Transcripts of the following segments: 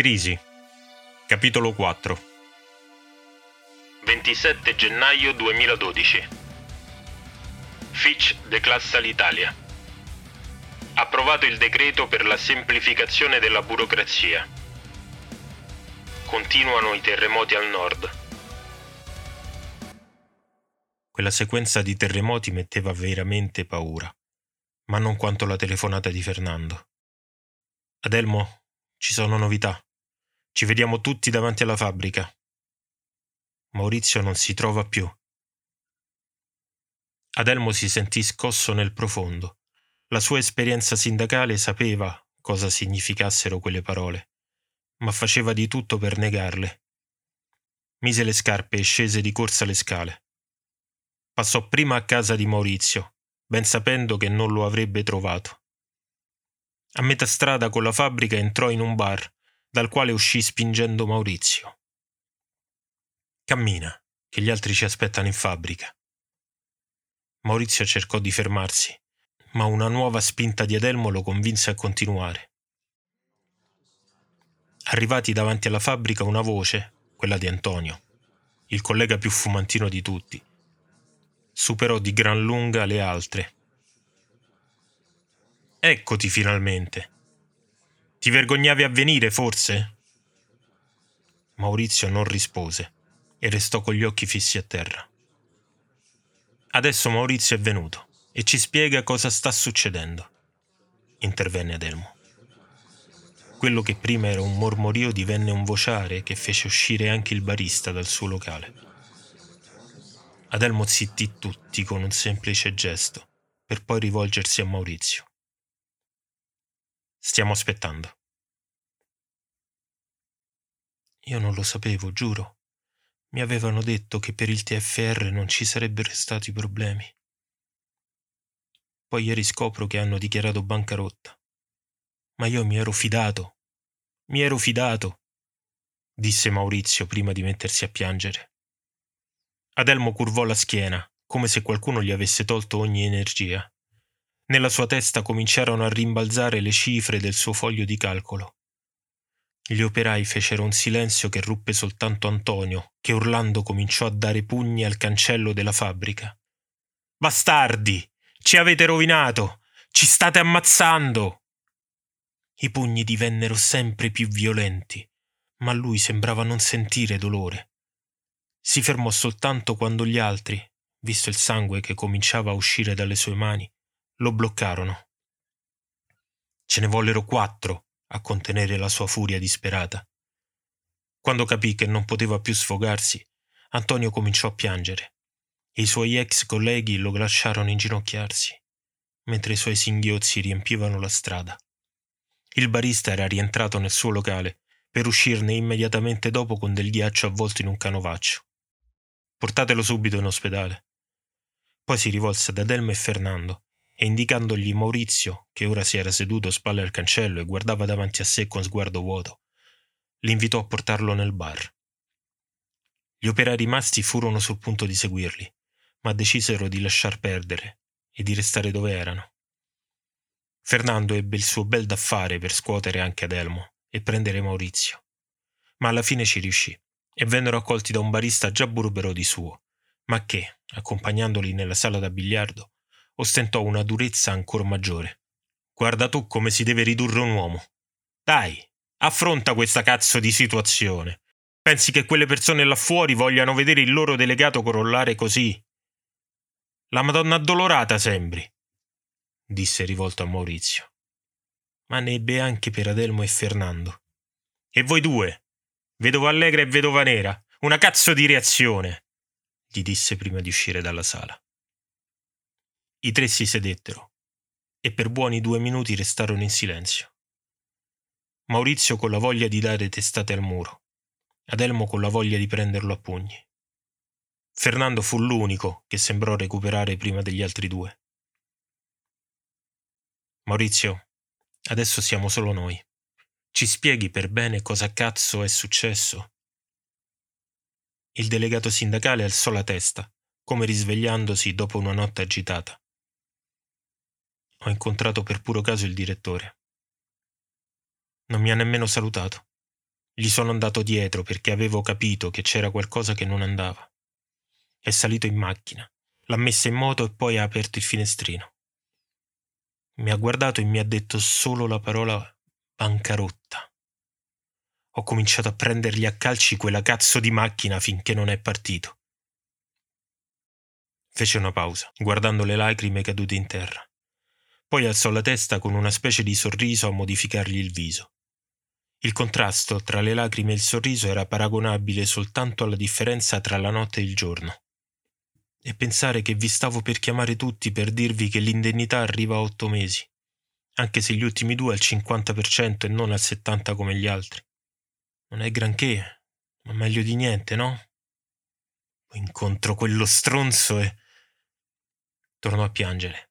Crisi. Capitolo 4. 27 gennaio 2012. Fitch declassa l'Italia. Approvato il decreto per la semplificazione della burocrazia. Continuano i terremoti al nord. Quella sequenza di terremoti metteva veramente paura, ma non quanto la telefonata di Fernando. Adelmo, ci sono novità. Ci vediamo tutti davanti alla fabbrica. Maurizio non si trova più. Adelmo si sentì scosso nel profondo. La sua esperienza sindacale sapeva cosa significassero quelle parole, ma faceva di tutto per negarle. Mise le scarpe e scese di corsa le scale. Passò prima a casa di Maurizio, ben sapendo che non lo avrebbe trovato. A metà strada con la fabbrica entrò in un bar, dal quale uscì spingendo Maurizio. Cammina, che gli altri ci aspettano in fabbrica. Maurizio cercò di fermarsi, ma una nuova spinta di Adelmo lo convinse a continuare. Arrivati davanti alla fabbrica una voce, quella di Antonio, il collega più fumantino di tutti, superò di gran lunga le altre. Eccoti finalmente. Ti vergognavi a venire, forse? Maurizio non rispose e restò con gli occhi fissi a terra. Adesso Maurizio è venuto e ci spiega cosa sta succedendo. Intervenne Adelmo. Quello che prima era un mormorio divenne un vociare che fece uscire anche il barista dal suo locale. Adelmo zittì tutti con un semplice gesto, per poi rivolgersi a Maurizio. Stiamo aspettando. Io non lo sapevo, giuro. Mi avevano detto che per il TFR non ci sarebbero stati problemi. Poi ieri scopro che hanno dichiarato bancarotta. Ma io mi ero fidato. Mi ero fidato, disse Maurizio prima di mettersi a piangere. Adelmo curvò la schiena, come se qualcuno gli avesse tolto ogni energia. Nella sua testa cominciarono a rimbalzare le cifre del suo foglio di calcolo. Gli operai fecero un silenzio che ruppe soltanto Antonio, che urlando cominciò a dare pugni al cancello della fabbrica. Bastardi! Ci avete rovinato! Ci state ammazzando! I pugni divennero sempre più violenti, ma lui sembrava non sentire dolore. Si fermò soltanto quando gli altri, visto il sangue che cominciava a uscire dalle sue mani, lo bloccarono. Ce ne vollero quattro a contenere la sua furia disperata. Quando capì che non poteva più sfogarsi, Antonio cominciò a piangere i suoi ex colleghi lo lasciarono inginocchiarsi, mentre i suoi singhiozzi riempivano la strada. Il barista era rientrato nel suo locale per uscirne immediatamente dopo con del ghiaccio avvolto in un canovaccio. Portatelo subito in ospedale. Poi si rivolse ad Adelmo e Fernando e indicandogli Maurizio, che ora si era seduto spalle al cancello e guardava davanti a sé con sguardo vuoto, li invitò a portarlo nel bar. Gli operai rimasti furono sul punto di seguirli, ma decisero di lasciar perdere e di restare dove erano. Fernando ebbe il suo bel da fare per scuotere anche Adelmo e prendere Maurizio, ma alla fine ci riuscì e vennero accolti da un barista già burbero di suo, ma che, accompagnandoli nella sala da biliardo, ostentò una durezza ancor maggiore. Guarda tu come si deve ridurre un uomo. Dai, affronta questa cazzo di situazione. Pensi che quelle persone là fuori vogliano vedere il loro delegato corollare così? La Madonna addolorata sembri, disse rivolto a Maurizio. Ma ne ebbe anche per Adelmo e Fernando. E voi due, Vedova Allegra e Vedova Nera. Una cazzo di reazione, gli disse prima di uscire dalla sala. I tre si sedettero e per buoni due minuti restarono in silenzio. Maurizio con la voglia di dare testate al muro, Adelmo con la voglia di prenderlo a pugni. Fernando fu l'unico che sembrò recuperare prima degli altri due. Maurizio, adesso siamo solo noi. Ci spieghi per bene cosa cazzo è successo? Il delegato sindacale alzò la testa, come risvegliandosi dopo una notte agitata. Ho incontrato per puro caso il direttore. Non mi ha nemmeno salutato. Gli sono andato dietro perché avevo capito che c'era qualcosa che non andava. È salito in macchina, l'ha messa in moto e poi ha aperto il finestrino. Mi ha guardato e mi ha detto solo la parola bancarotta. Ho cominciato a prendergli a calci quella cazzo di macchina finché non è partito. Fece una pausa, guardando le lacrime cadute in terra. Poi alzò la testa con una specie di sorriso a modificargli il viso. Il contrasto tra le lacrime e il sorriso era paragonabile soltanto alla differenza tra la notte e il giorno. E pensare che vi stavo per chiamare tutti per dirvi che l'indennità arriva a otto mesi, anche se gli ultimi due al 50% e non al 70% come gli altri. Non è granché, ma meglio di niente, no? Incontro quello stronzo e... tornò a piangere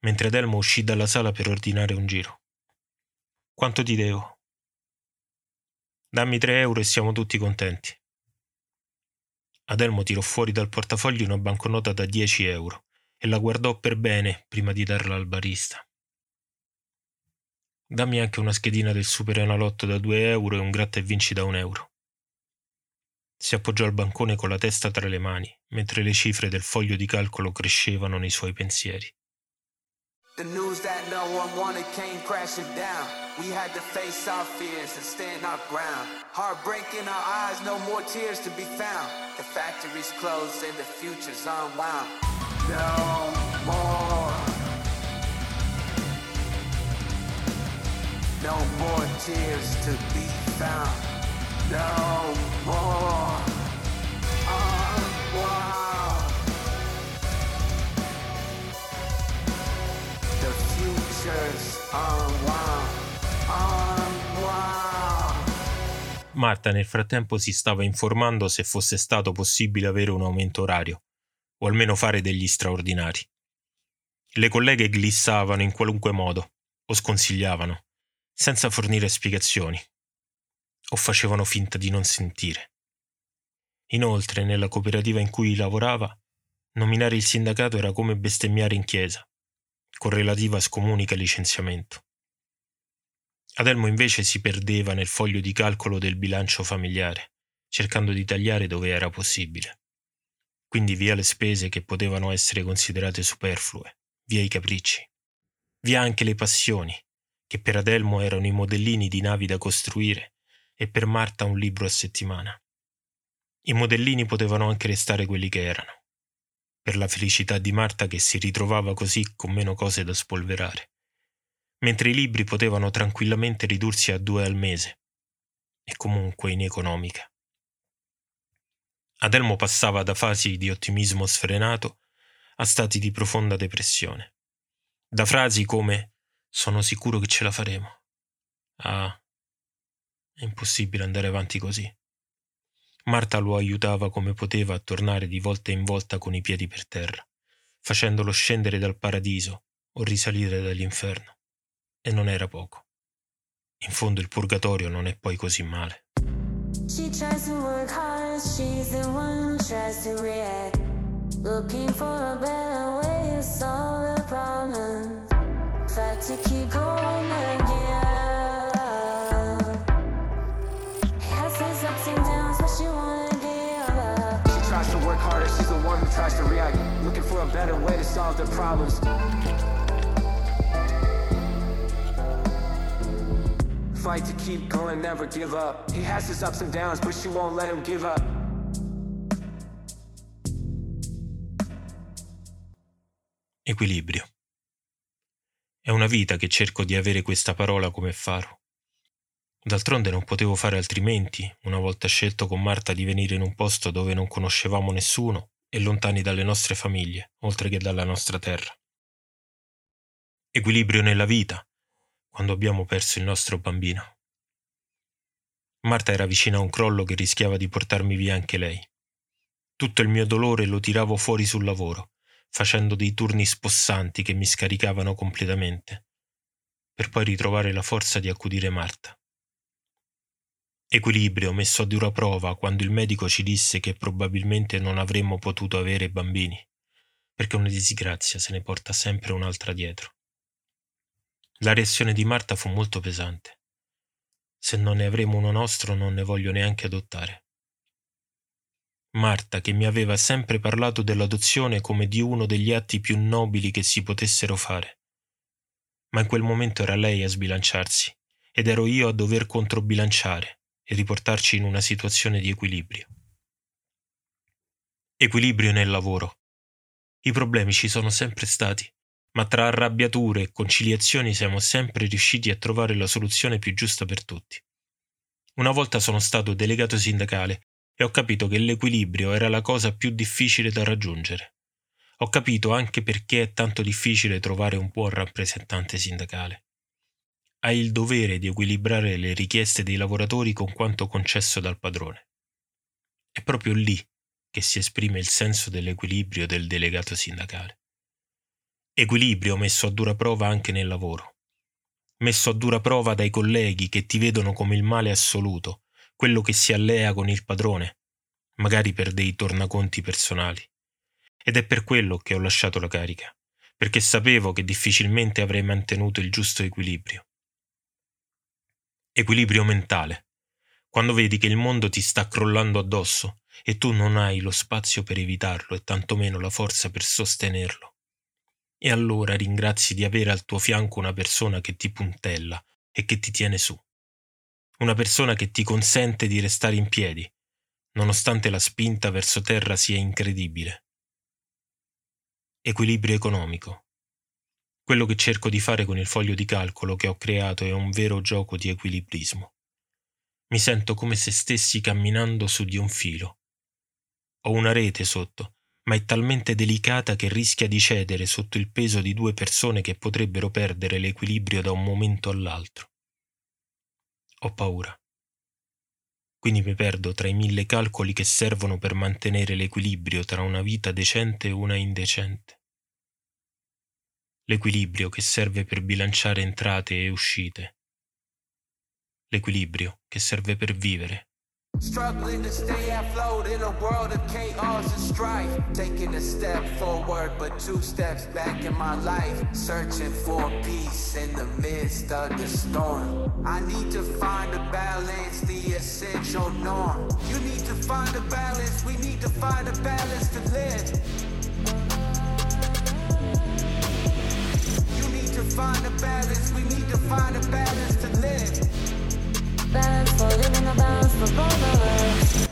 mentre Adelmo uscì dalla sala per ordinare un giro. Quanto ti devo? Dammi tre euro e siamo tutti contenti. Adelmo tirò fuori dal portafoglio una banconota da 10 euro e la guardò per bene prima di darla al barista. Dammi anche una schedina del super enalotto da 2 euro e un gratta e vinci da un euro. Si appoggiò al bancone con la testa tra le mani, mentre le cifre del foglio di calcolo crescevano nei suoi pensieri. The news that no one wanted came crashing down. We had to face our fears and stand our ground. Heartbreak in our eyes, no more tears to be found. The factory's closed and the future's unwound. No more. No more tears to be found. No Marta nel frattempo si stava informando se fosse stato possibile avere un aumento orario, o almeno fare degli straordinari. Le colleghe glissavano in qualunque modo, o sconsigliavano, senza fornire spiegazioni, o facevano finta di non sentire. Inoltre, nella cooperativa in cui lavorava, nominare il sindacato era come bestemmiare in chiesa con relativa scomunica licenziamento. Adelmo invece si perdeva nel foglio di calcolo del bilancio familiare, cercando di tagliare dove era possibile. Quindi via le spese che potevano essere considerate superflue, via i capricci, via anche le passioni, che per Adelmo erano i modellini di navi da costruire e per Marta un libro a settimana. I modellini potevano anche restare quelli che erano per la felicità di Marta che si ritrovava così con meno cose da spolverare, mentre i libri potevano tranquillamente ridursi a due al mese, e comunque in economica. Adelmo passava da fasi di ottimismo sfrenato a stati di profonda depressione, da frasi come sono sicuro che ce la faremo. Ah, è impossibile andare avanti così. Marta lo aiutava come poteva a tornare di volta in volta con i piedi per terra, facendolo scendere dal paradiso o risalire dall'inferno. E non era poco. In fondo il purgatorio non è poi così male. She tries to work hard, she's the one who tries to react. Looking for a better way to solve the problem. Fight to keep going again. tries to react, looking for a better way to solve their problems. Fight to keep going, never give up. He has his ups and downs, but she won't let him give up. Equilibrio. È una vita che cerco di avere questa parola come faro. D'altronde non potevo fare altrimenti, una volta scelto con Marta di venire in un posto dove non conoscevamo nessuno e lontani dalle nostre famiglie, oltre che dalla nostra terra. Equilibrio nella vita, quando abbiamo perso il nostro bambino. Marta era vicina a un crollo che rischiava di portarmi via anche lei. Tutto il mio dolore lo tiravo fuori sul lavoro, facendo dei turni spossanti che mi scaricavano completamente, per poi ritrovare la forza di accudire Marta. Equilibrio messo a dura prova quando il medico ci disse che probabilmente non avremmo potuto avere bambini, perché una disgrazia se ne porta sempre un'altra dietro. La reazione di Marta fu molto pesante. Se non ne avremo uno nostro non ne voglio neanche adottare. Marta, che mi aveva sempre parlato dell'adozione come di uno degli atti più nobili che si potessero fare. Ma in quel momento era lei a sbilanciarsi ed ero io a dover controbilanciare e riportarci in una situazione di equilibrio. Equilibrio nel lavoro. I problemi ci sono sempre stati, ma tra arrabbiature e conciliazioni siamo sempre riusciti a trovare la soluzione più giusta per tutti. Una volta sono stato delegato sindacale e ho capito che l'equilibrio era la cosa più difficile da raggiungere. Ho capito anche perché è tanto difficile trovare un buon rappresentante sindacale. Hai il dovere di equilibrare le richieste dei lavoratori con quanto concesso dal padrone. È proprio lì che si esprime il senso dell'equilibrio del delegato sindacale. Equilibrio messo a dura prova anche nel lavoro. Messo a dura prova dai colleghi che ti vedono come il male assoluto, quello che si allea con il padrone, magari per dei tornaconti personali. Ed è per quello che ho lasciato la carica, perché sapevo che difficilmente avrei mantenuto il giusto equilibrio. Equilibrio mentale. Quando vedi che il mondo ti sta crollando addosso e tu non hai lo spazio per evitarlo e tantomeno la forza per sostenerlo. E allora ringrazi di avere al tuo fianco una persona che ti puntella e che ti tiene su. Una persona che ti consente di restare in piedi, nonostante la spinta verso terra sia incredibile. Equilibrio economico. Quello che cerco di fare con il foglio di calcolo che ho creato è un vero gioco di equilibrismo. Mi sento come se stessi camminando su di un filo ho una rete sotto, ma è talmente delicata che rischia di cedere sotto il peso di due persone che potrebbero perdere l'equilibrio da un momento all'altro. Ho paura. Quindi mi perdo tra i mille calcoli che servono per mantenere l'equilibrio tra una vita decente e una indecente. L'equilibrio che serve per bilanciare entrate e uscite. L'equilibrio che serve per vivere Struggling to stay afloat in a world of chaos and strife. Taking a step forward, but two steps back in my life. Searching for peace in the midst of the storm. I need to find a balance, the essential norm. You need to find a balance, we need to find a balance to live. You need to find a balance, we need to find a balance to live Dance for living a bounce for both of us.